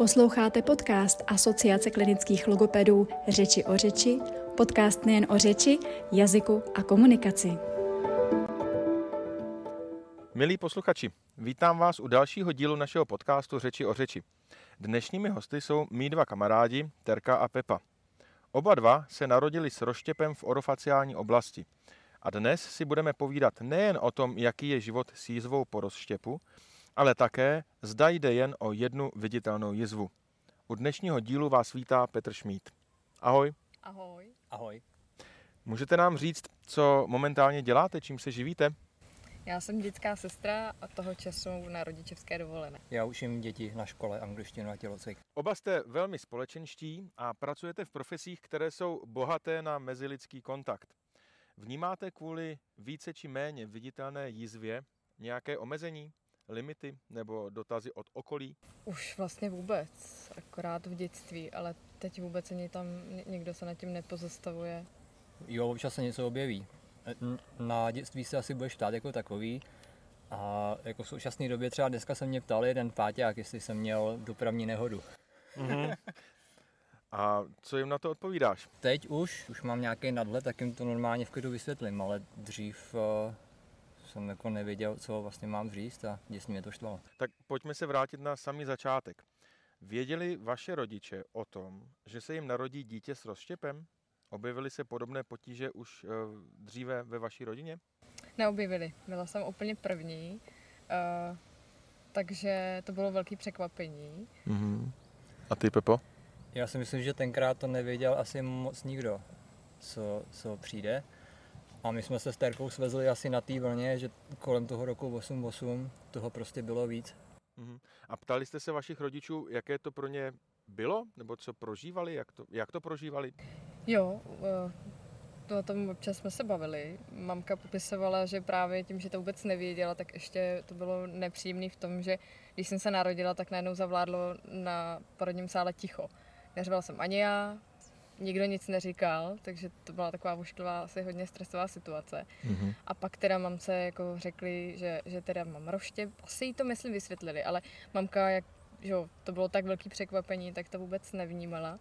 Posloucháte podcast Asociace klinických logopedů Řeči o řeči, podcast nejen o řeči, jazyku a komunikaci. Milí posluchači, vítám vás u dalšího dílu našeho podcastu Řeči o řeči. Dnešními hosty jsou mý dva kamarádi, Terka a Pepa. Oba dva se narodili s roštěpem v orofaciální oblasti. A dnes si budeme povídat nejen o tom, jaký je život s jízvou po rozštěpu, ale také zda jde jen o jednu viditelnou jizvu. U dnešního dílu vás vítá Petr Šmít. Ahoj. Ahoj. Ahoj. Můžete nám říct, co momentálně děláte, čím se živíte? Já jsem dětská sestra a toho času na rodičovské dovolené. Já učím děti na škole angličtinu a tělocvik. Oba jste velmi společenští a pracujete v profesích, které jsou bohaté na mezilidský kontakt. Vnímáte kvůli více či méně viditelné jízvě nějaké omezení? Limity nebo dotazy od okolí? Už vlastně vůbec, akorát v dětství, ale teď vůbec ani tam někdo se nad tím nepozastavuje. Jo, občas se něco objeví. Na dětství se asi budeš ptát jako takový. A jako v současné době třeba dneska se mě ptal jeden páťák, jestli jsem měl dopravní nehodu. Mm-hmm. A co jim na to odpovídáš? Teď už, už mám nějaký nadhled, tak jim to normálně v klidu vysvětlím, ale dřív uh, jsem jako nevěděl, co vlastně mám říct a děsně mě to štvalo. Tak pojďme se vrátit na samý začátek. Věděli vaše rodiče o tom, že se jim narodí dítě s rozštěpem? Objevily se podobné potíže už uh, dříve ve vaší rodině? Neobjevily. Byla jsem úplně první, uh, takže to bylo velké překvapení. Mm-hmm. A ty, Pepo? Já si myslím, že tenkrát to nevěděl asi moc nikdo, co, co přijde. A my jsme se s Terkou svezli asi na té vlně, že kolem toho roku 88 toho prostě bylo víc. Uh-huh. A ptali jste se vašich rodičů, jaké to pro ně bylo? Nebo co prožívali? Jak to, jak to prožívali? Jo, eh, to o tom občas jsme se bavili. Mamka popisovala, že právě tím, že to vůbec nevěděla, tak ještě to bylo nepříjemné v tom, že když jsem se narodila, tak najednou zavládlo na porodním sále ticho. Neřvala jsem ani já, nikdo nic neříkal, takže to byla taková ošklivá, asi hodně stresová situace. Mm-hmm. A pak teda mamce jako řekli, že, že teda mám roště, asi jí to myslím vysvětlili, ale mamka, jak, že to bylo tak velký překvapení, tak to vůbec nevnímala.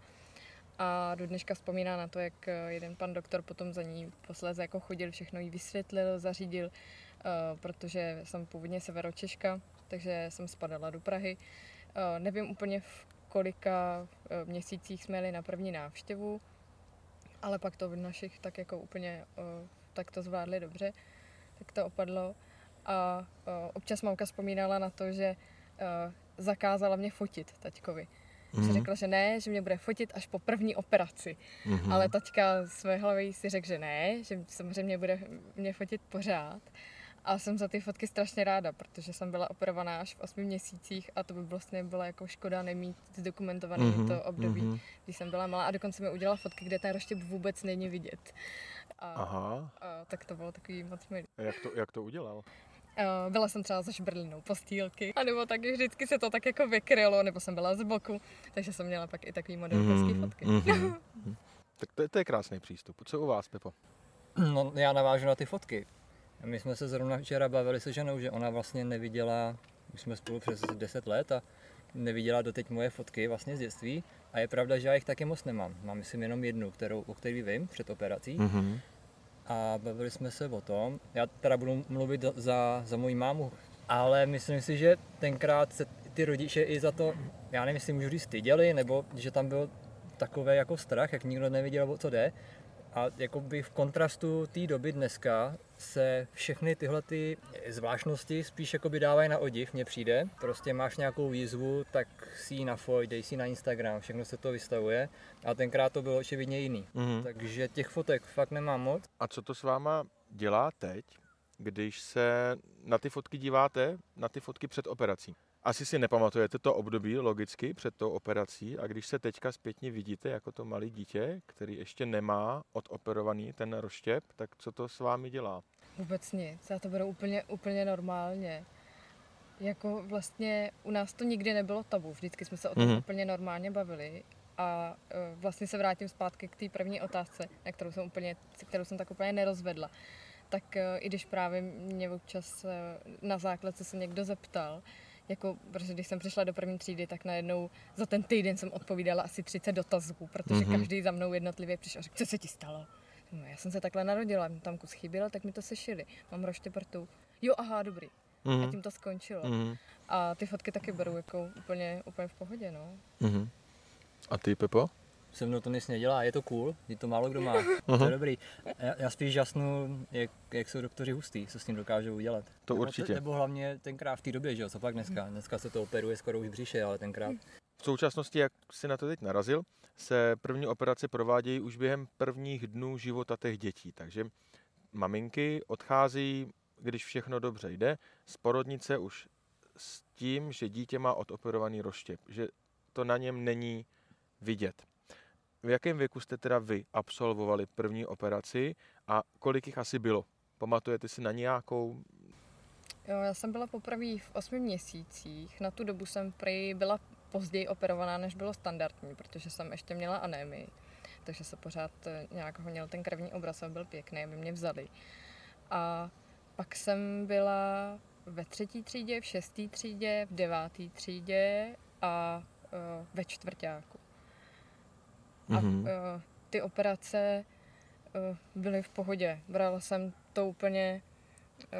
A do dneška vzpomíná na to, jak jeden pan doktor potom za ní posléze jako chodil, všechno jí vysvětlil, zařídil, uh, protože jsem původně severočeška, takže jsem spadala do Prahy. Uh, nevím úplně v kolika eh, měsících jsme jeli na první návštěvu, ale pak to v našich tak jako úplně eh, tak to zvládli dobře, tak to opadlo. A eh, občas mamka vzpomínala na to, že zakázala mě fotit taťkovi. Mm-hmm. Že mhm. řekla, že ne, že mě bude fotit až po první operaci. Mm-hmm. Ale taťka své hlavy si řekl, že ne, že samozřejmě bude mě fotit pořád. A jsem za ty fotky strašně ráda, protože jsem byla operovaná až v 8 měsících a to by vlastně byla jako škoda nemít zdokumentované mm-hmm, to období, mm-hmm. když jsem byla malá a dokonce mi udělala fotky, kde ten roštěp vůbec není vidět. A, Aha. A, tak to bylo takový moc milý. A jak to, jak to udělal? byla jsem třeba za šbrlinou postýlky, a nebo taky vždycky se to tak jako vykrylo, nebo jsem byla z boku, takže jsem měla pak i takový modelkovský mm-hmm, fotky. Mm-hmm. tak to, to je krásný přístup. Co u vás, Pepo? No, já navážu na ty fotky. My jsme se zrovna včera bavili se ženou, že ona vlastně neviděla, už jsme spolu přes 10 let a neviděla doteď moje fotky vlastně z dětství. A je pravda, že já jich taky moc nemám. Mám myslím jenom jednu, kterou, o které vím před operací. Mm-hmm. A bavili jsme se o tom, já teda budu mluvit za, za moji mámu, ale myslím si, že tenkrát se ty rodiče i za to, já nevím, jestli můžu říct, styděli, nebo že tam byl takový jako strach, jak nikdo nevěděl, o co jde. A jakoby v kontrastu té doby dneska se všechny tyhle ty zvláštnosti spíš jakoby dávají na odiv, mně přijde. Prostě máš nějakou výzvu, tak si ji nafoj, dej si na Instagram, všechno se to vystavuje. A tenkrát to bylo očividně jiný. Mm-hmm. Takže těch fotek fakt nemám moc. A co to s váma dělá teď, když se na ty fotky díváte, na ty fotky před operací? Asi si nepamatujete to období logicky před tou operací a když se teďka zpětně vidíte jako to malé dítě, který ještě nemá odoperovaný ten rozštěp, tak co to s vámi dělá? Vůbec nic, já to beru úplně, úplně normálně. Jako vlastně u nás to nikdy nebylo tabu, vždycky jsme se o tom mm-hmm. úplně normálně bavili a uh, vlastně se vrátím zpátky k té první otázce, na kterou jsem úplně, kterou jsem tak úplně nerozvedla. Tak uh, i když právě mě občas uh, na základce se někdo zeptal, jako, protože když jsem přišla do první třídy, tak najednou za ten týden jsem odpovídala asi 30 dotazů, protože Mhm. mm-hmm. každý za mnou jednotlivě přišel a řekl, co se ti stalo? No, já jsem se takhle narodila, tam kus chyběl, tak mi to sešili. Mám roštěprtu. Jo, aha, dobrý. A Mhm. tím to skončilo. Mhm. A ty fotky taky beru jako úplně, úplně v pohodě, no. Mhm. A ty, Pepo? Se mnou to nic nedělá, je to cool, je to málo kdo má, to je dobrý. Já, já spíš žasnu, jak, jak jsou doktoři hustý, co s tím dokážou udělat. To nebo, určitě. Nebo hlavně tenkrát v té době, že jo, co pak dneska. Dneska se to operuje skoro už břiše, ale tenkrát V současnosti, jak si na to teď narazil, se první operace provádějí už během prvních dnů života těch dětí. Takže maminky odchází, když všechno dobře jde, z porodnice už s tím, že dítě má odoperovaný roštěp, že to na něm není vidět. V jakém věku jste teda vy absolvovali první operaci a kolik jich asi bylo? Pamatujete si na nějakou? Jo, já jsem byla poprvé v osmi měsících. Na tu dobu jsem prý byla později operovaná, než bylo standardní, protože jsem ještě měla anémii. Takže se pořád eh, nějak honil ten krevní obraz a byl pěkný, aby mě vzali. A pak jsem byla ve třetí třídě, v šestý třídě, v devátý třídě a uh, ve čtvrtáku. A Mhm. uh, ty operace uh, byly v pohodě. Brala jsem to úplně,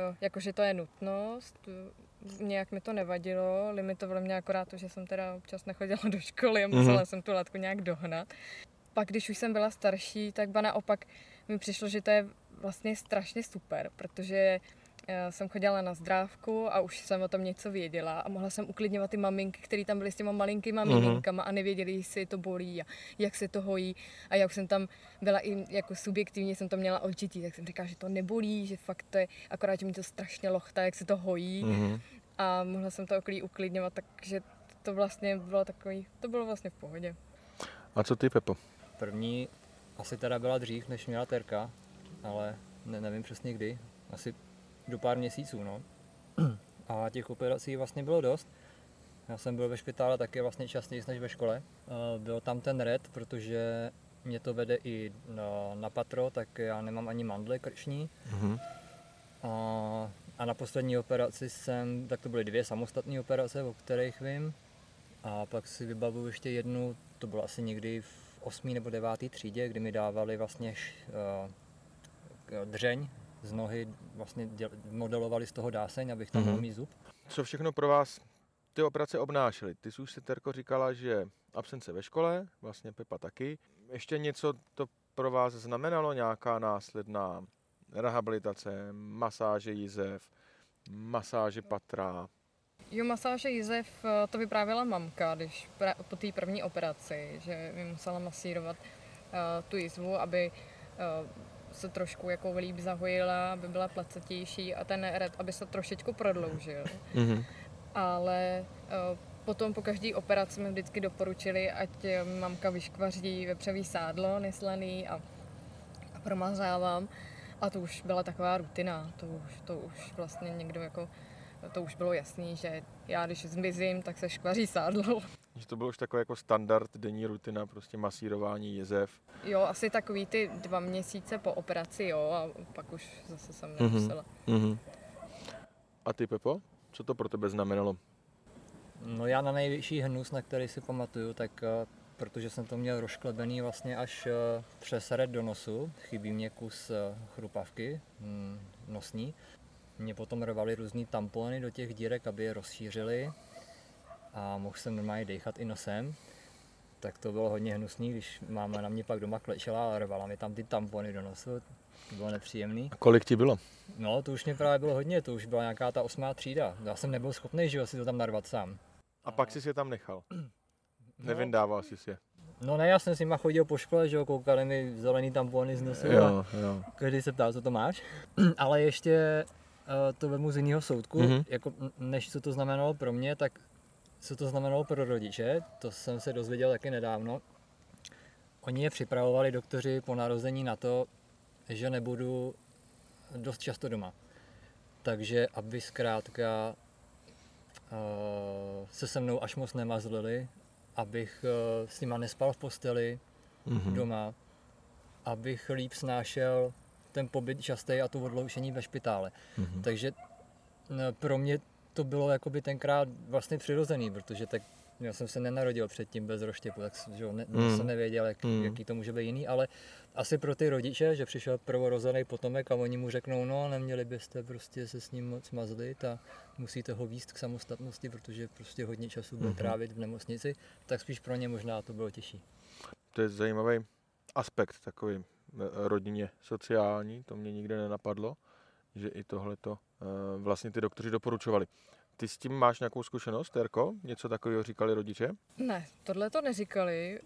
uh, jakože to je nutnost, uh, nějak mi to nevadilo, limitovalo mě akorát to, že jsem teda občas nechodila do školy a musela Mhm. jsem tu látku nějak dohnat. Pak, když už jsem byla starší, tak ba naopak mi přišlo, že to je vlastně strašně super, protože eh, jsem chodila na zdrávku a už jsem o tom něco věděla a mohla jsem uklidňovat ty maminky, které tam byly s těma malinkýma Mhm. miminkama a nevěděli, jestli to bolí a jak se to hojí. A jak jsem tam byla i jako subjektivně, jsem to měla odčitý, tak jsem říkala, že to nebolí, že fakt to je, akorát, že mi to strašně lochtá, jak se to hojí Mhm. a mohla jsem to okolí uklidňovat, takže to vlastně bylo takový, to bylo vlastně v pohodě. A co ty, Pepo? první asi teda byla dřív, než měla Terka, ale ne, nevím přesně kdy, asi do pár měsíců, no. A těch operací vlastně bylo dost. Já jsem byl ve špitále taky vlastně častěji než ve škole. Eh, Byl tam ten red, protože mě to vede i na, na patro, tak já nemám ani mandle krční. Mhm. A, a na poslední operaci jsem, tak to byly dvě samostatné operace, o kterých vím. A pak si vybavuju ještě jednu, to bylo asi někdy v 8. nebo 9. třídě, kdy mi dávali vlastně š, uh, dřeň z nohy, vlastně děl, modelovali z toho dáseň, abych tam Mhm. mohl mít zub. Co všechno pro vás ty operace obnášely? Ty jsi už si, Terko, říkala, že absence ve škole, vlastně Pepa taky. Ještě něco to pro vás znamenalo? Nějaká následná rehabilitace, masáže jizev, masáže patra? Jo, masáže Jizev, eh, to vyprávěla mamka, když pra, po té první operaci, že mi musela masírovat uh, tu jizvu, aby uh, se trošku jako líp zahojila, aby byla placetější a ten red, aby se trošičku prodloužil. Mhm. Ale uh, potom po každé operaci mi vždycky doporučili, ať eh, mamka vyškvaří vepřový sádlo neslaný a, a promazávám. A to už byla taková rutina, to už, to už vlastně někdo jako, to už bylo jasný, že já když zmizím, tak se škvaří sádlo. Že to bylo už takové jako standard, denní rutina, prostě masírování jizev. Jo, asi takový ty dva měsíce po operaci, jo, a pak už zase jsem Mhm. nemusela. Mhm. A ty, Pepo? Co to pro tebe znamenalo? No já na největší hnus, na který si pamatuju, tak eh, protože jsem to měl rozklebený vlastně až eh, přes red do nosu, chybí mě kus eh, chrupavky hm, nosní. Mě potom rvali různý tampony do těch dírek, aby je rozšířili a mohl jsem normálně dechat i nosem. Tak to bylo hodně hnusný, když máma na mě pak doma klečela a rvala mi tam ty tampony do nosu. To bylo nepříjemný. A kolik ti bylo? No, to už mě právě bylo hodně, to už byla nějaká ta osmá třída. Já jsem nebyl schopný, že jo, si to tam narvat sám. A pak jsi je tam nechal. Nevydával jsi si je. No ne, já jsem s nima chodil po škole, že jo, koukali mi zelený tampony z nosu a Jo, jo. každý se ptal, co to máš. Ale ještě uh, to vemu z jiného soudku, Mhm. mm-hmm. jako než co to znamenalo pro mě, tak co to znamenalo pro rodiče, to jsem se dozvěděl taky nedávno. Oni je připravovali doktoři po narození na to, že nebudu dost často doma. Takže aby zkrátka uh, se se mnou až moc nemazlili, abych uh, s nima nespal v posteli, Mhm. doma, abych líp snášel ten pobyt častý a to odloučení ve špitále. Mhm. Takže n- pro mě to bylo jakoby tenkrát vlastně přirozený, protože tak já jsem se nenarodil předtím bez roštěpu, tak že ne, Mm. jsem nevěděl, jak, Mm. jaký to může být jiný, ale asi pro ty rodiče, že přišel prvorozený potomek a oni mu řeknou, no neměli byste prostě se s ním moc mazlit a musíte ho výst k samostatnosti, protože prostě hodně času bude Mhm. trávit v nemocnici, tak spíš pro ně možná to bylo těžší. To je zajímavý aspekt takový eh, rodině sociální, to mě nikdy nenapadlo, že i tohle to vlastně ty doktoři doporučovali. Ty s tím máš nějakou zkušenost, Terko? Něco takového říkali rodiče? Ne, tohle to neříkali.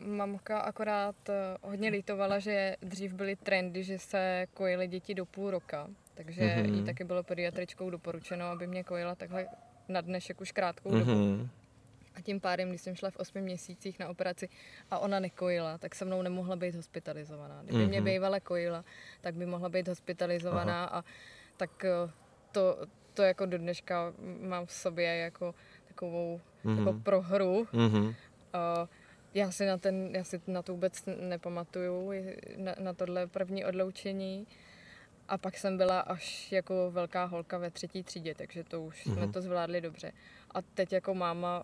Uh, mamka akorát uh, hodně litovala, že dřív byly trendy, že se kojily děti do půl roka. Takže Mhm. mm-hmm. jí taky bylo pediatričkou doporučeno, aby mě kojila takhle na dnešek už krátkou dobu. Mm-hmm. A tím pádem, když jsem šla v osmi měsících na operaci a ona nekojila, tak se mnou nemohla být hospitalizovaná. Kdyby mě Mhm. bývala kojila, tak by mohla být hospitalizovaná a tak eh, to, to jako do dneška mám v sobě jako takovou Mhm. jako prohru. Mm-hmm. A já si na, ten, já si na to vůbec nepamatuju, na, na tohle první odloučení. A pak jsem byla až jako velká holka ve třetí třídě, takže to už mm-hmm. jsme Mhm. to zvládli dobře. A teď jako máma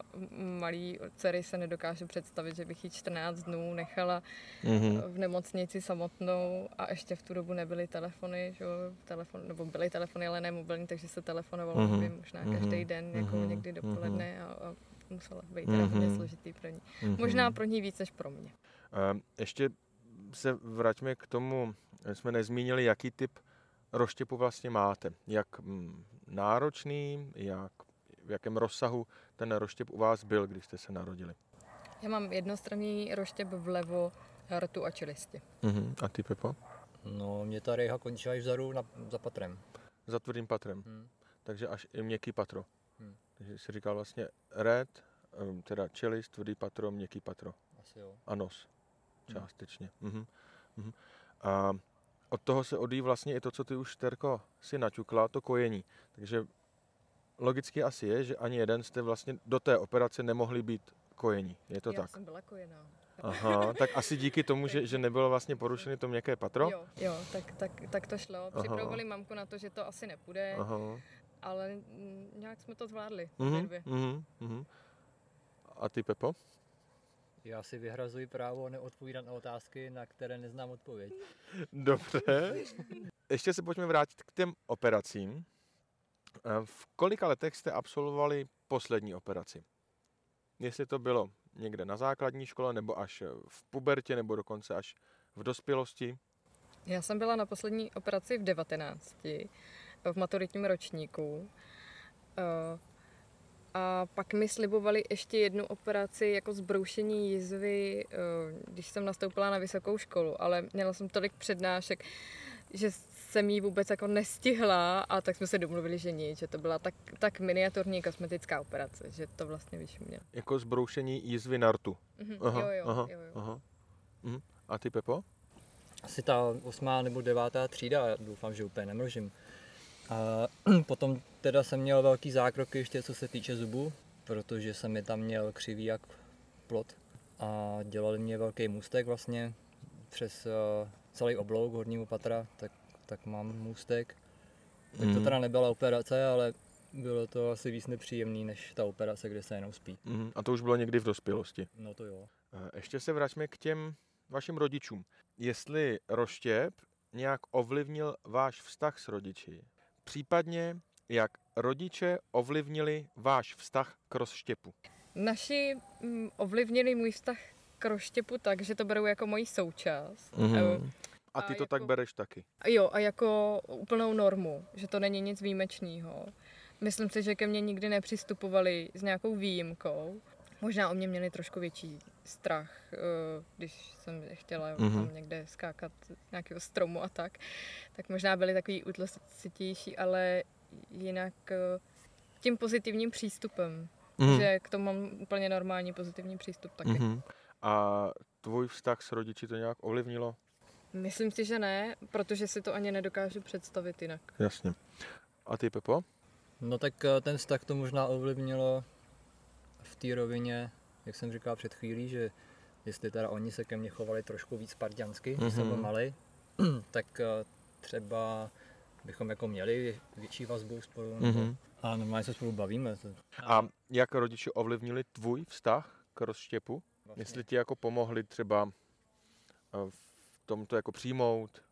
malý dcery se nedokážu představit, že bych ji 14 dnů nechala Mm-hmm. v nemocnici samotnou a ještě v tu dobu nebyly telefony, že jo, telefon, nebo byly telefony, ale ne mobilní, takže se telefonovalo Mhm. mm-hmm. nevím, možná každý Mhm. den, jako Mhm. někdy dopoledne a, a muselo být Mhm. teda hodně složitý pro ní. Možná pro ní víc než pro mě. Ehm, Ještě se vraťme k tomu, jsme nezmínili, jaký typ roštěpu vlastně máte. Jak mm, náročný, jak, v jakém rozsahu ten roštěp u vás byl, když jste se narodili. Já mám jednostranný roštěp vlevo rtu a čelisti. Uh-huh. A ty, Pepo? No, mě ta rejha končila až vzadu na, za patrem. Za tvrdým patrem. Hm. Takže až i měkký patro. Hmm. Takže jsi říkal vlastně red, teda čelist, tvrdý patro, měkký patro Asi jo. a nos Hmm. částečně. Mhm. Mhm. A od toho se odvíjí vlastně i to, co ty už, Terko, si naťukla, to kojení. Takže logicky asi je, že ani jeden jste vlastně do té operace nemohli být kojení. Je to Já tak? jsem byla kojená. Aha, tak asi díky tomu, že, že nebylo vlastně porušené to měkké patro? Jo, jo tak, tak, tak to šlo. Připravovali mamku na to, že to asi nepůjde, Aha. ale nějak jsme to zvládli. Dvě. mhm, mhm. A ty, Pepo? Já si vyhrazuji právo neodpovídat na otázky, na které neznám odpověď. Dobře. Ještě se pojďme vrátit k těm operacím. Eh, V kolika letech jste absolvovali poslední operaci? Jestli to bylo někde na základní škole, nebo až v pubertě, nebo dokonce až v dospělosti? Já jsem byla na poslední operaci v 19, v maturitním ročníku. A pak mi slibovali ještě jednu operaci jako zbroušení jizvy, eh, když jsem nastoupila na vysokou školu, ale měla jsem tolik přednášek, že jsem ji vůbec jako nestihla a tak jsme se domluvili, že nic, že to byla tak, tak miniaturní kosmetická operace, že to vlastně vyšumělo. Jako zbroušení jizvy na rtu. Mhm, Aha, jo, jo, aha, jo, jo. aha. Mhm. A ty, Pepo? Asi ta osmá nebo devátá třída, já doufám, že úplně nemlžím. A potom teda jsem měl velký zákroky ještě co se týče zubů, protože jsem je tam měl křivý jak plot. A dělali mě velký můstek vlastně přes uh, celý oblouk horního patra, tak, tak mám můstek. Tak to Mhm. teda nebyla operace, ale bylo to asi víc nepříjemný než ta operace, kde se jenom spí. Mhm. A to už bylo někdy v dospělosti. No to jo. Eh, Ještě se vraťme k těm vašim rodičům. Jestli roštěp nějak ovlivnil váš vztah s rodiči, případně jak rodiče ovlivnili váš vztah k rozštěpu. Naši mm, ovlivnili můj vztah k roštěpu tak, že to berou jako moji součást. Mhm. Eh, A ty A to tak jako- bereš taky. Jo, a jako úplnou normu, že to není nic výjimečného. Myslím si, že ke mně nikdy nepřistupovali s nějakou výjimkou. Možná o mě měli trošku větší strach, eh, když jsem chtěla Mhm. tam někde skákat z nějakého stromu a tak. Tak možná byli takový utlositější, ale jinak eh, tím pozitivním přístupem. Mhm. Že k tomu mám úplně normální pozitivní přístup taky. Mhm. A tvůj vztah s rodiči to nějak ovlivnilo? Myslím si, že ne, protože si to ani nedokážu představit jinak. Jasně. A ty, Pepo? No tak eh, ten vztah to možná ovlivnilo v té rovině, jak jsem říkal před chvílí, že jestli teda oni se ke mně chovali trošku víc parťansky, když jsem byl Mhm. malý, tak eh, třeba bychom jako měli větší vazbu spolu. Nebo, Mhm. A normálně se spolu bavíme. A jak rodiče ovlivnili tvůj vztah k rozštěpu? Vlastně. Jestli ti jako pomohli třeba eh, v tomto jako přijmout,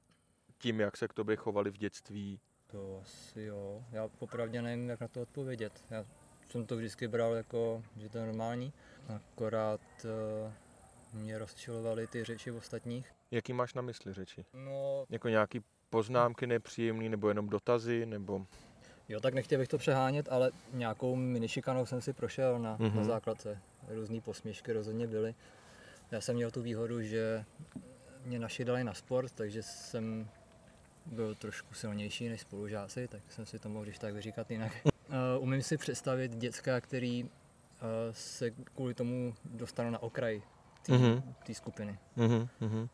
tím, jak se k tobě chovali v dětství? To asi jo. Já popravdě nevím, jak na to odpovědět. Já jsem to vždycky bral jako, že to je normální. Akorát uh, mě rozčilovaly ty řeči ostatních. Jaký máš na mysli řeči? No, Jako nějaký poznámky nepříjemný, nebo jenom dotazy, nebo... jo, tak nechtěl bych to přehánět, ale nějakou minišikanou jsem si prošel na, mm-hmm. na Mhm. základce. Různý posměšky rozhodně byly. Já jsem měl tu výhodu, že mě naši dali na sport, takže jsem byl trošku silnější než spolužáci, tak jsem si to mohl když tak vyříkat jinak. Uh, umím si představit děcka, který uh, se kvůli tomu dostanou na okraj té Mhm. té skupiny. Mhm, mhm.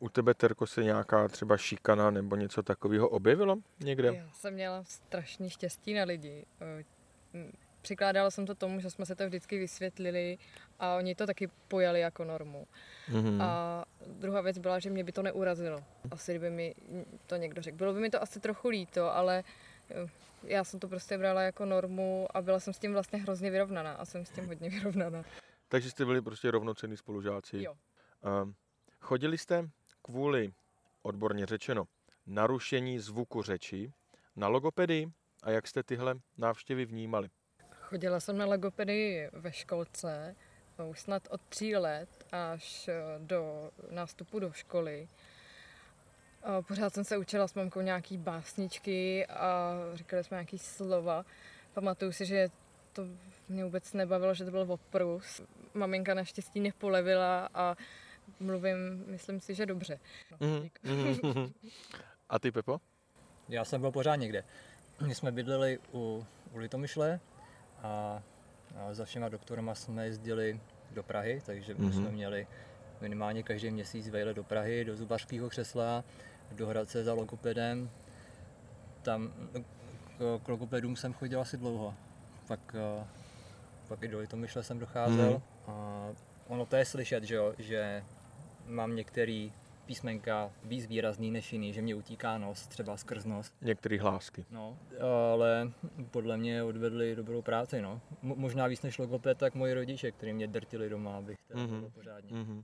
U tebe, Terko, se nějaká třeba šikana nebo něco takového objevilo někde? Já jsem měla strašný štěstí na lidi. Eh, Přikládala jsem to tomu, že jsme se to vždycky vysvětlili a oni to taky pojali jako normu. Mhm. A druhá věc byla, že mě by to neurazilo. Asi kdyby mi to někdo řekl. Bylo by mi to asi trochu líto, ale eh, já jsem to prostě brala jako normu a byla jsem s tím vlastně hrozně vyrovnaná a jsem s tím hodně vyrovnaná. Takže jste byli prostě rovnocenní spolužáci. Jo. Ehm, Chodili jste kvůli, odborně řečeno, narušení zvuku řeči na logopedii a jak jste tyhle návštěvy vnímali? Chodila jsem na logopedii ve školce, eh, už snad od tří let až eh, do nástupu do školy. A Pořád jsem se učila s mamkou nějaký básničky a říkali jsme nějaký slova. Pamatuju si, že to mě vůbec nebavilo, že to byl oprus. Maminka naštěstí nepolevila a mluvím, myslím si, že dobře. No, Mhm, mhm. A ty, Pepo? Já jsem byl pořád někde. My jsme bydleli u, u Litomyšle a, a za všema doktorama jsme jezdili do Prahy, takže my Mhm. jsme měli minimálně každý měsíc vejlet do Prahy, do zubařského křesla, do Hradce za logopedem. Tam k, logopedům jsem chodil asi dlouho. Pak, eh, pak i do Litomyšle jsem docházel. Mhm. A ono to je slyšet, že, jo, že mám některý písmenka víc výrazný než jiný, že mě utíká nos, třeba skrz nos. Některé hlásky. No, ale podle mě odvedli dobrou práci, no. Mo- možná víc než logoped, tak moji rodiče, kteří mě drtili doma, abych Mhm. byl pořádně. Mhm.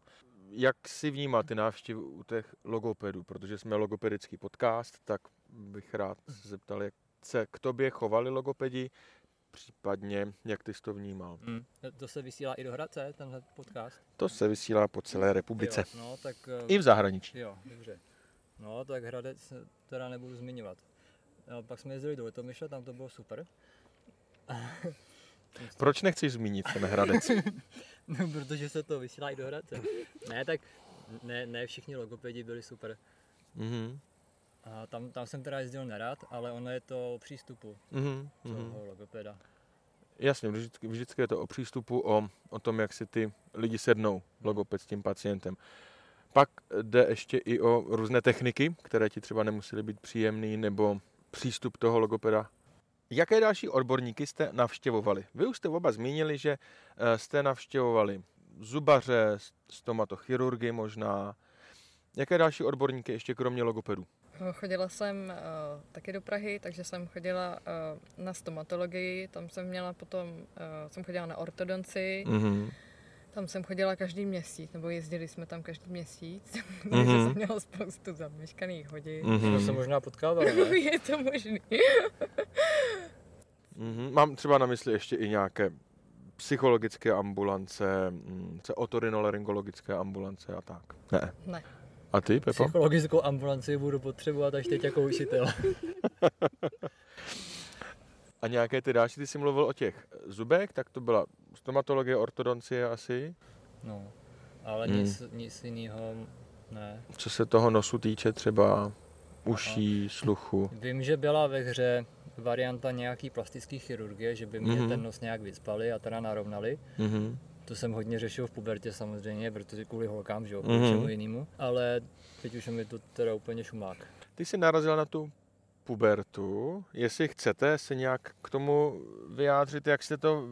Jak si vnímal ty návštěvy u těch logopedů? Protože jsme logopedický podcast, tak bych rád se zeptal, jak se k tobě chovali logopedi, případně jak ty jsi to vnímal. Mm. To se vysílá i do Hradce, tenhle podcast? To se vysílá po celé republice. Jo, no, tak... eh, I v zahraničí. Jo, dobře. No, tak Hradec teda nebudu zmiňovat. A pak jsme jezdili do Litomyšle, tam to bylo super. Proč nechceš zmínit ten Hradec? No, protože se to vysílá i do Hradce. Ne, tak ne, ne všichni logopedi byli super. Mhm. A tam, tam jsem teda jezdil nerad, ale ono je to o přístupu Mhm. mhm. toho logopeda. Jasně, vždycky, vždycky je to o přístupu, o, o tom, jak si ty lidi sednou, logoped s tím pacientem. Pak jde ještě i o různé techniky, které ti třeba nemusely být příjemný, nebo přístup toho logopeda. Jaké další odborníky jste navštěvovali? Vy už jste oba zmínili, že eh, jste navštěvovali zubaře, stomatochirurgy možná. Jaké další odborníky ještě kromě logopedů? Chodila jsem uh, taky do Prahy, takže jsem chodila uh, na stomatologii, tam jsem měla potom, uh, jsem chodila na ortodonci, Mhm. tam jsem chodila každý měsíc, nebo jezdili jsme tam každý měsíc, Mhm. takže jsem měla spoustu zameškaných hodin. Jsme se možná potkávali, ne? Je to možný. Mhm. Mám třeba na mysli ještě i nějaké psychologické ambulance, mm, třeba otorinolaryngologické ambulance a tak. Ne. Ne. A ty, Pepo? Psychologickou ambulanci budu potřebovat až teď jako učitel. A nějaké ty další, ty jsi mluvil o těch zubech, tak to byla stomatologie, ortodoncie asi. No, ale Hmm. nic, nic jiného ne. Co se toho nosu týče třeba uší, sluchu. Vím, že byla ve hře varianta nějaký plastické chirurgie, že by mě Mhm. ten nos nějak vyspali a teda narovnali. Mhm. To jsem hodně řešil v pubertě samozřejmě, protože kvůli holkám, že jo, Mhm. kvůli čemu jinému. Ale teď už je mi to teda úplně šumák. Ty jsi narazil na tu pubertu. Jestli chcete se nějak k tomu vyjádřit, jak jste to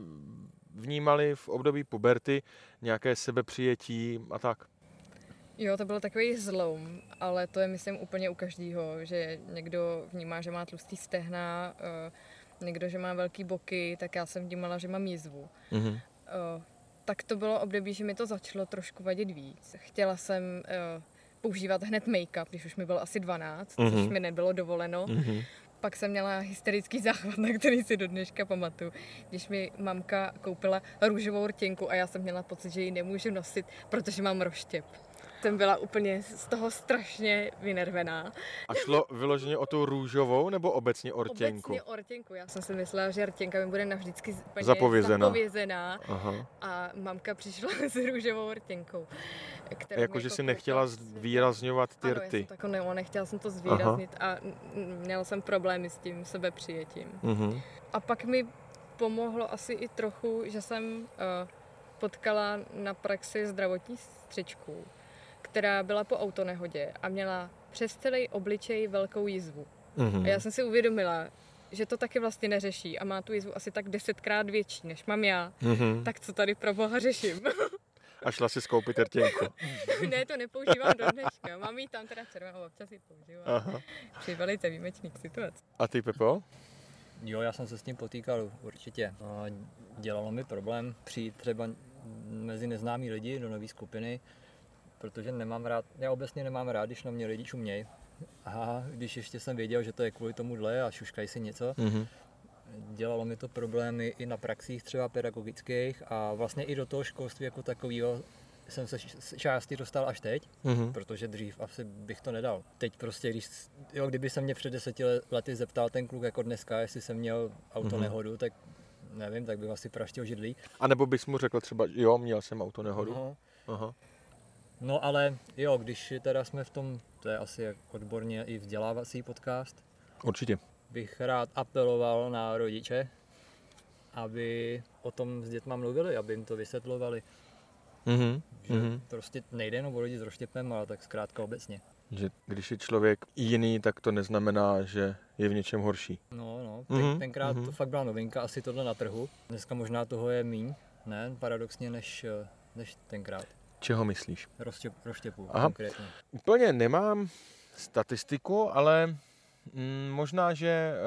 vnímali v období puberty, nějaké sebepřijetí a tak. Jo, to byl takový zlom, ale to je myslím úplně u každého, že někdo vnímá, že má tlustý stehna, eh, někdo, že má velký boky, tak já jsem vnímala, že mám jizvu. Mhm. Uh, tak to bylo období, že mi to začalo trošku vadit víc. Chtěla jsem uh, používat hned make-up, když už mi bylo asi 12, Mhm. což mi nebylo dovoleno. Mhm. Pak jsem měla hysterický záchvat, na který si do dneška pamatuju, když mi mamka koupila růžovou rtěnku a já jsem měla pocit, že ji nemůžu nosit, protože mám roštěp. Jsem byla úplně z toho strašně vynervená. A šlo vyloženě o tu růžovou nebo obecně o rtěnku? Obecně o rtěnku. Já jsem si myslela, že rtěnka mi bude navždycky Zapovězená. zapovězená. Aha. A mamka přišla s růžovou rtěnkou. kterou Jako, že si nechtěla zvýrazňovat ty Ano, rty. tak ne, nechtěla jsem to zvýraznit a n- měla jsem problémy s tím sebepřijetím. Mhm. A pak mi pomohlo asi i trochu, že jsem uh, potkala na praxi zdravotní střičku, která byla po autonehodě a měla přes celý obličej velkou jizvu. Mhm. A já jsem si uvědomila, že to taky vlastně neřeší a má tu jizvu asi tak desetkrát větší, než mám já. Mhm. Tak co tady pro boha řeším? A šla si skoupit rtěnku. ne, to nepoužívám do dneška. Mám ji tam teda červenou, občas ji používám. Aha. Při velice výjimečných situacích. A ty, Pepo? Jo, já jsem se s tím potýkal určitě. A dělalo mi problém přijít třeba mezi neznámí lidi do nové skupiny, protože nemám rád, já obecně nemám rád, když na mě lidi čumějí. A když ještě jsem věděl, že to je kvůli tomuhle a šuškají si něco, Mhm. dělalo mi to problémy i na praxích třeba pedagogických a vlastně i do toho školství jako takového jsem se z části dostal až teď, Mhm. protože dřív asi bych to nedal. Teď prostě, když, jo, kdyby se mě před deseti le- lety zeptal ten kluk jako dneska, jestli jsem měl auto Mhm. nehodu, tak nevím, tak bych asi praštil židlí. A nebo bys mu řekl třeba, jo, měl jsem auto nehodu. No, Aha. No ale jo, když teda jsme v tom, to je asi odborně i vzdělávací podcast, Určitě. bych rád apeloval na rodiče, aby o tom s dětma mluvili, aby jim to vysvětlovali, Mhm. že Mhm. prostě nejde jenom o lidi s roštěpem, ale tak zkrátka obecně. Že když je člověk jiný, tak to neznamená, že je v něčem horší. No, no, ten, Mhm, tenkrát mhm. to fakt byla novinka, asi tohle na trhu. Dneska možná toho je míň, ne, paradoxně, než, eh, než tenkrát. Čeho myslíš? Roštěp, roštěpů Aha. konkrétně. Úplně nemám statistiku, ale mm, možná, že eh,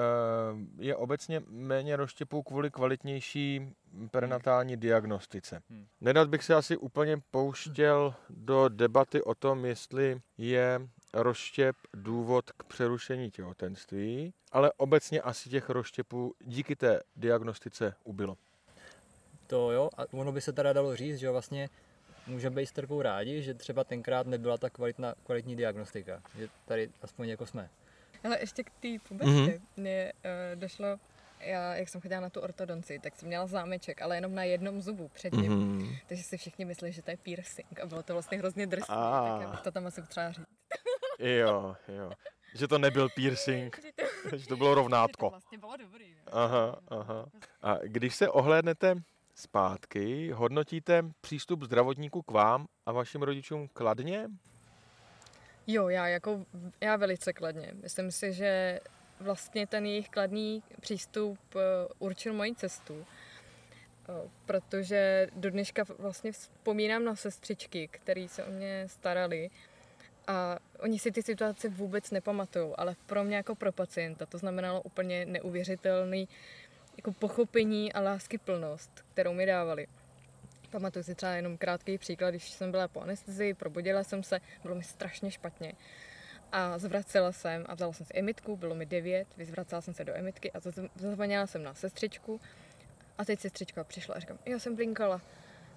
je obecně méně rozštěpů kvůli kvalitnější prenatální diagnostice. Hmm. Nedat bych se asi úplně pouštěl do debaty o tom, jestli je rozštěp důvod k přerušení těhotenství, ale obecně asi těch rozštěpů díky té diagnostice ubylo. To jo, a ono by se teda dalo říct, že vlastně můžeme být s trpou rádi, že třeba tenkrát nebyla ta kvalitná, kvalitní diagnostika. Že tady aspoň jako jsme. Ale ještě k té pubertě. Mhm. Mm-hmm. Mně uh, došlo, já, jak jsem chodila na tu ortodonci, tak jsem měla zámeček, ale jenom na jednom zubu předtím. Mm-hmm. Mhm. Takže si všichni mysleli, že to je piercing a bylo to vlastně hrozně drsné. Ah. Tak já bych to tam asi potřeba říct. Jo, jo. Že to nebyl piercing, Že to, že to bylo že to rovnátko. vlastně bylo dobrý. Ne? Aha, aha. A když se ohlédnete zpátky, hodnotíte přístup zdravotníků k vám a vašim rodičům kladně? Jo, já jako, já velice kladně. Myslím si, že vlastně ten jejich kladný přístup eh, určil moji cestu. Eh, Protože do dneška vlastně vzpomínám na sestřičky, které se o mě starali a oni si ty situace vůbec nepamatují, ale pro mě jako pro pacienta to znamenalo úplně neuvěřitelný jako pochopení a láskyplnost, kterou mi dávali. Pamatuju si třeba jenom krátký příklad, když jsem byla po anestezii, probudila jsem se, bylo mi strašně špatně. A zvracela jsem a vzala jsem si emitku, bylo mi 9, vyzvracela jsem se do emitky a zaz- zazvonila jsem na sestřičku. A teď sestřička přišla a říkám, já jsem blinkala.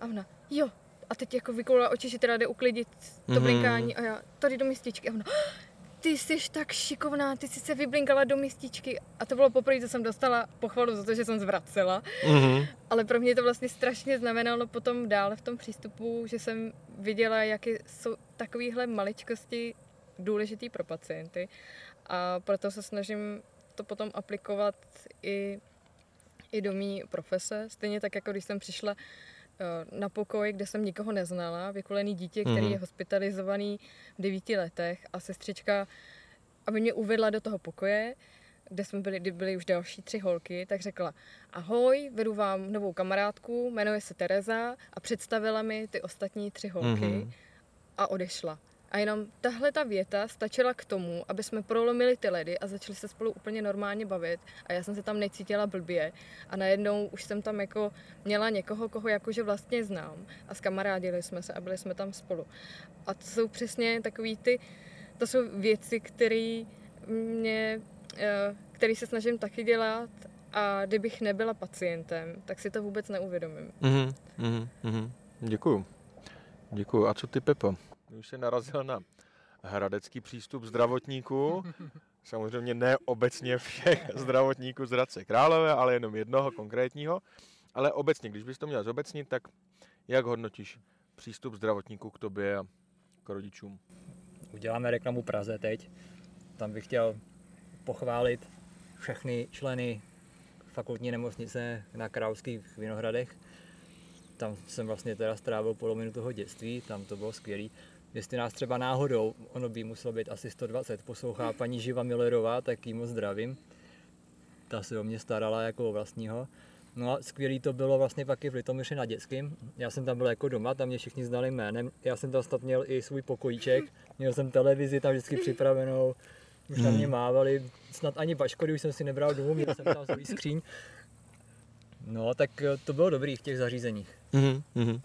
A ona, jo. A teď jako vykoula oči, že teda jde uklidit to Mhm. blinkání a já, tady do mističky. A ona, ty jsi tak šikovná, ty jsi se vyblinkala do mističky. A to bylo poprvé, co jsem dostala pochvalu za to, že jsem zvracela. Mhm. Ale pro mě to vlastně strašně znamenalo potom dále v tom přístupu, že jsem viděla, jaké jsou takovéhle maličkosti důležitý pro pacienty. A proto se snažím to potom aplikovat i, i do mý profese. Stejně tak, jako když jsem přišla eh, na pokoj, kde jsem nikoho neznala, vykolený dítě, který Mhm. je hospitalizovaný v devíti letech a sestřička, aby mě uvedla do toho pokoje, kde jsme byli, kdy byly už další tři holky, tak řekla, ahoj, vedu vám novou kamarádku, jmenuje se Tereza a představila mi ty ostatní tři holky Mhm. a odešla. A jenom tahle ta věta stačila k tomu, aby jsme prolomili ty ledy a začali se spolu úplně normálně bavit. A já jsem se tam necítila blbě. A najednou už jsem tam jako měla někoho, koho jakože vlastně znám. A zkamarádili jsme se a byli jsme tam spolu. A to jsou přesně takový ty, to jsou věci, které mě, eh, který se snažím taky dělat a kdybych nebyla pacientem, tak si to vůbec neuvědomím. Mm-hmm, mm-hmm. Děkuju. Děkuju. A co ty, Pepo? Už se narazil na hradecký přístup zdravotníků. Samozřejmě ne obecně všech zdravotníků z Hradce Králové, ale jenom jednoho konkrétního. Ale obecně, když bys to měl zobecnit, tak jak hodnotíš přístup zdravotníků k tobě a k rodičům? Uděláme reklamu Praze teď. Tam bych chtěl pochválit všechny členy fakultní nemocnice na Královských Vinohradech. Tam jsem vlastně teda strávil polovinu toho dětství, tam to bylo skvělé. Jestli nás třeba náhodou, ono by muselo být asi 120, poslouchá paní Živa Millerová, tak jí moc zdravím. Ta se o mě starala jako o vlastního. No a skvělý to bylo vlastně pak i v Litomyře na dětským. Já jsem tam byl jako doma, tam mě všichni znali jménem. Já jsem tam snad měl i svůj pokojíček, měl jsem televizi tam vždycky připravenou, už na mě mávali, snad ani baškody už jsem si nebral domů, měl jsem tam svůj skříň. No, tak eh, to bylo dobrý v těch zařízeních. Mm-hmm.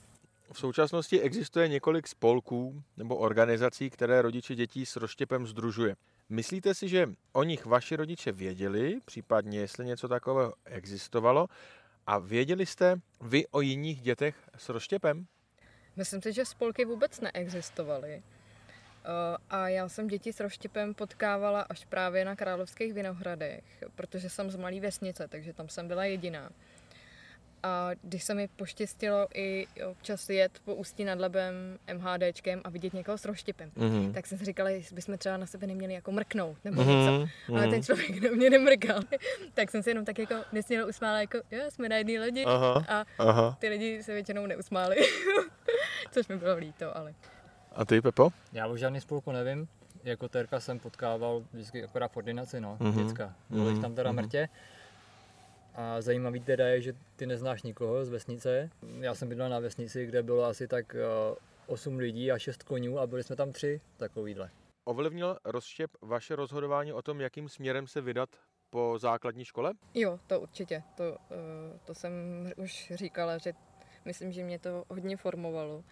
V současnosti existuje několik spolků nebo organizací, které rodiče dětí s roštěpem združuje. Myslíte si, že o nich vaši rodiče věděli, případně jestli něco takového existovalo, a věděli jste vy o jiných dětech s roštěpem? Myslím si, že spolky vůbec neexistovaly. Eh, a já jsem děti s roštěpem potkávala až právě na Královských Vinohradech, protože jsem z malé vesnice, takže tam jsem byla jediná. A když se mi poštěstilo i občas jet po Ústí nad Labem MHDčkem a vidět někoho s roštěpem, mm-hmm. tak jsem si říkala, jestli bychom třeba na sebe neměli jako mrknout nebo mm-hmm. něco. Ale ten člověk na mě nemrkal. tak jsem si jenom tak jako nesměla usmála, jako jo, jsme na jedné lodi aha, a aha. ty lidi se většinou neusmáli. Což mi bylo líto, ale... A ty, Pepo? Já o žádný spolku nevím. Jako terka jsem potkával vždycky akorát v ordinaci, no, mm-hmm. děcka. Bylo mm-hmm. jich tam teda mm-hmm. mrtě. A zajímavý teda je, že ty neznáš nikoho z vesnice. Já jsem bydlel na vesnici, kde bylo asi tak 8 eh, lidí a 6 konňů a byli jsme tam tři takovýhle. Ovlivnil rozštěp vaše rozhodování o tom, jakým směrem se vydat po základní škole? Jo, to určitě. To, eh, to jsem už říkala, že myslím, že mě to hodně formovalo.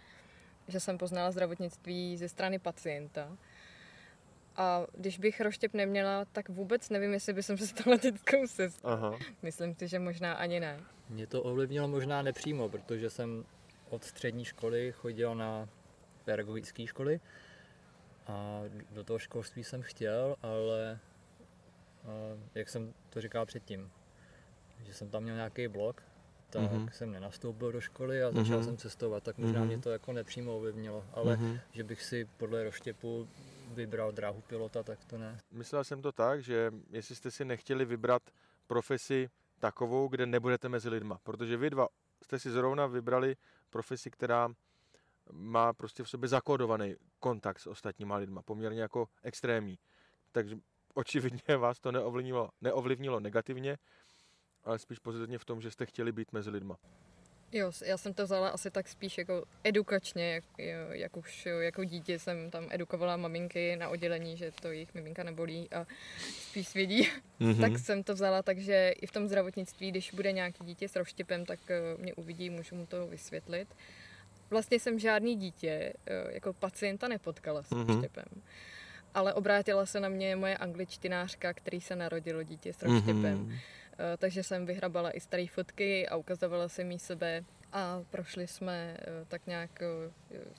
Že jsem poznala zdravotnictví ze strany pacienta a když bych roštěp neměla, tak vůbec nevím, jestli bych se stala dětskou sestrou. Aha. Myslím si, že možná ani ne. Mě to ovlivnilo možná nepřímo, protože jsem od střední školy chodil na pedagogické školy a do toho školství jsem chtěl, ale jak jsem to říkal předtím, že jsem tam měl nějaký blok, tak mm-hmm. jsem nenastoupil do školy a začal mm-hmm. jsem cestovat, tak možná mm-hmm. mě to jako nepřímo ovlivnilo, ale mm-hmm. že bych si podle roštěpu vybral dráhu pilota, tak to ne. Myslel jsem to tak, že jestli jste si nechtěli vybrat profesi takovou, kde nebudete mezi lidma, protože vy dva jste si zrovna vybrali profesi, která má prostě v sobě zakódovaný kontakt s ostatníma lidma, poměrně jako extrémní. Takže očividně vás to neovlivnilo, neovlivnilo negativně, ale spíš pozitivně v tom, že jste chtěli být mezi lidma. Jo, já jsem to vzala asi tak spíš jako edukačně, jak, jak už jako dítě jsem tam edukovala maminky na oddělení, že to jejich miminka nebolí a spíš svědí. Mm-hmm. tak jsem to vzala tak, že i v tom zdravotnictví, když bude nějaký dítě s roštěpem, tak eh, mě uvidí, můžu mu to vysvětlit. Vlastně jsem žádný dítě eh, jako pacienta nepotkala s mm-hmm. roštěpem. Ale obrátila se na mě moje angličtinářka, který se narodilo dítě s roštěpem. Mm-hmm takže jsem vyhrabala i staré fotky a ukazovala jsem jí sebe a prošli jsme eh, tak nějak, eh,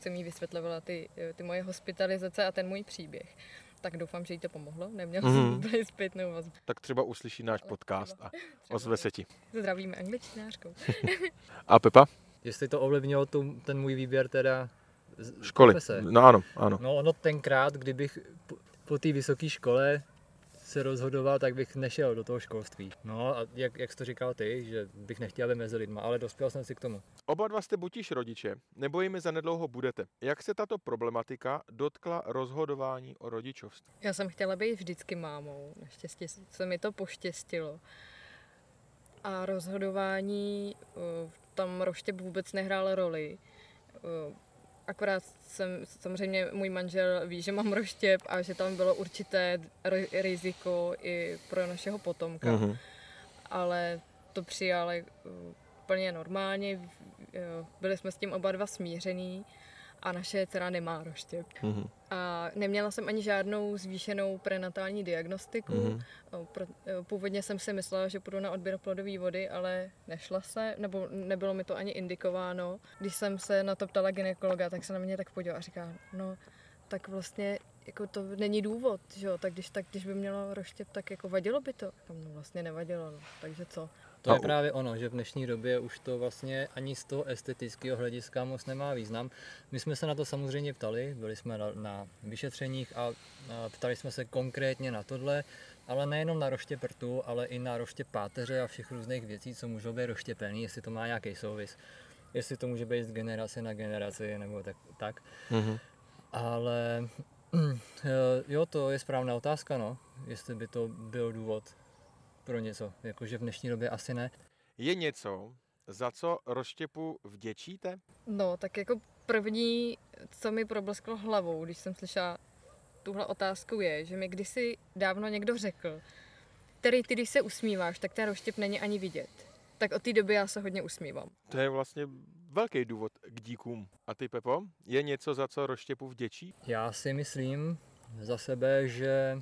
jsem jí vysvětlovala ty, ty moje hospitalizace a ten můj příběh. Tak doufám, že jí to pomohlo. Neměla mm. jsem zpětnou vazbu. Tak třeba uslyší náš Ale podcast třeba, a ozve se ti. Zdravíme angličtinářkou. a Pepa? Jestli to ovlivnilo tu, ten můj výběr teda Školy. Profese. No ano, ano. No ono tenkrát, kdybych po, po té vysoké škole se rozhodoval, tak bych nešel do toho školství. No a jak, jak jsi to říkal ty, že bych nechtěl být mezi lidma, ale dospěl jsem si k tomu. Oba dva jste butíž rodiče, nebo jimi zanedlouho budete. Jak se tato problematika dotkla rozhodování o rodičovství? Já jsem chtěla být vždycky mámou, naštěstí se mi to poštěstilo. A rozhodování, tam roštěp vůbec nehrál roli akorát jsem, samozřejmě můj manžel ví, že mám roštěp a že tam bylo určité riziko i pro našeho potomka. Mm-hmm. Ale to přijali uh, úplně normálně, byli jsme s tím oba dva smíření a naše dcera nemá roštěp. Mm-hmm. A neměla jsem ani žádnou zvýšenou prenatální diagnostiku. Mm-hmm. Původně jsem si myslela, že půjdu na odběr plodové vody, ale nešla se, nebo nebylo mi to ani indikováno. Když jsem se na to ptala ginekologa, tak se na mě tak podíval a říká, no tak vlastně jako to není důvod, že jo, tak když, tak když by mělo roštěp, tak jako vadilo by to. No vlastně nevadilo, no. takže co. To je právě ono, že v dnešní době už to vlastně ani z toho estetického hlediska moc nemá význam. My jsme se na to samozřejmě ptali, byli jsme na, na vyšetřeních a, a ptali jsme se konkrétně na tohle, ale nejenom na roště prtu, ale i na roště páteře a všech různých věcí, co můžou být roštěpený, jestli to má nějaký souvis. Jestli to může být z generace na generaci nebo tak. tak. Mm-hmm. Ale jo, to je správná otázka, no, jestli by to byl důvod pro něco, jakože v dnešní době asi ne. Je něco, za co roštěpu vděčíte? No, tak jako první, co mi problesklo hlavou, když jsem slyšela tuhle otázku je, že mi kdysi dávno někdo řekl, který ty, když se usmíváš, tak ten roštěp není ani vidět. Tak od té doby já se hodně usmívám. To je vlastně velký důvod k díkům. A ty, Pepo, je něco, za co roštěpu vděčí? Já si myslím za sebe, že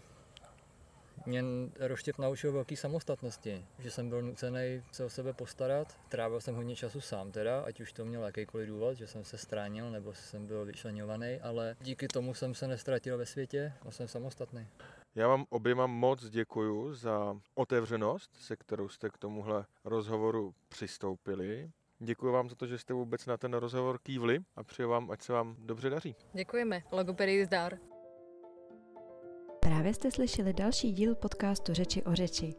mě Roštěv naučil velký samostatnosti, že jsem byl nucený se o sebe postarat. Trávil jsem hodně času sám teda, ať už to měl jakýkoliv důvod, že jsem se stránil nebo jsem byl vyčlenovaný, ale díky tomu jsem se nestratil ve světě a jsem samostatný. Já vám oběma moc děkuji za otevřenost, se kterou jste k tomuhle rozhovoru přistoupili. Děkuji vám za to, že jste vůbec na ten rozhovor kývli a přeju vám, ať se vám dobře daří. Děkujeme. Logopedii zdar. Právě jste slyšeli další díl podcastu Řeči o řeči.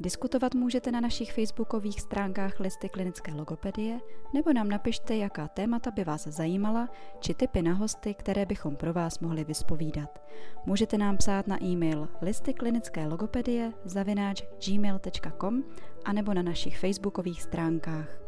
Diskutovat můžete na našich facebookových stránkách listy klinické logopedie nebo nám napište, jaká témata by vás zajímala, či typy na hosty, které bychom pro vás mohli vyspovídat. Můžete nám psát na e-mail listy klinické logopedie zavináč gmail.com anebo na našich facebookových stránkách.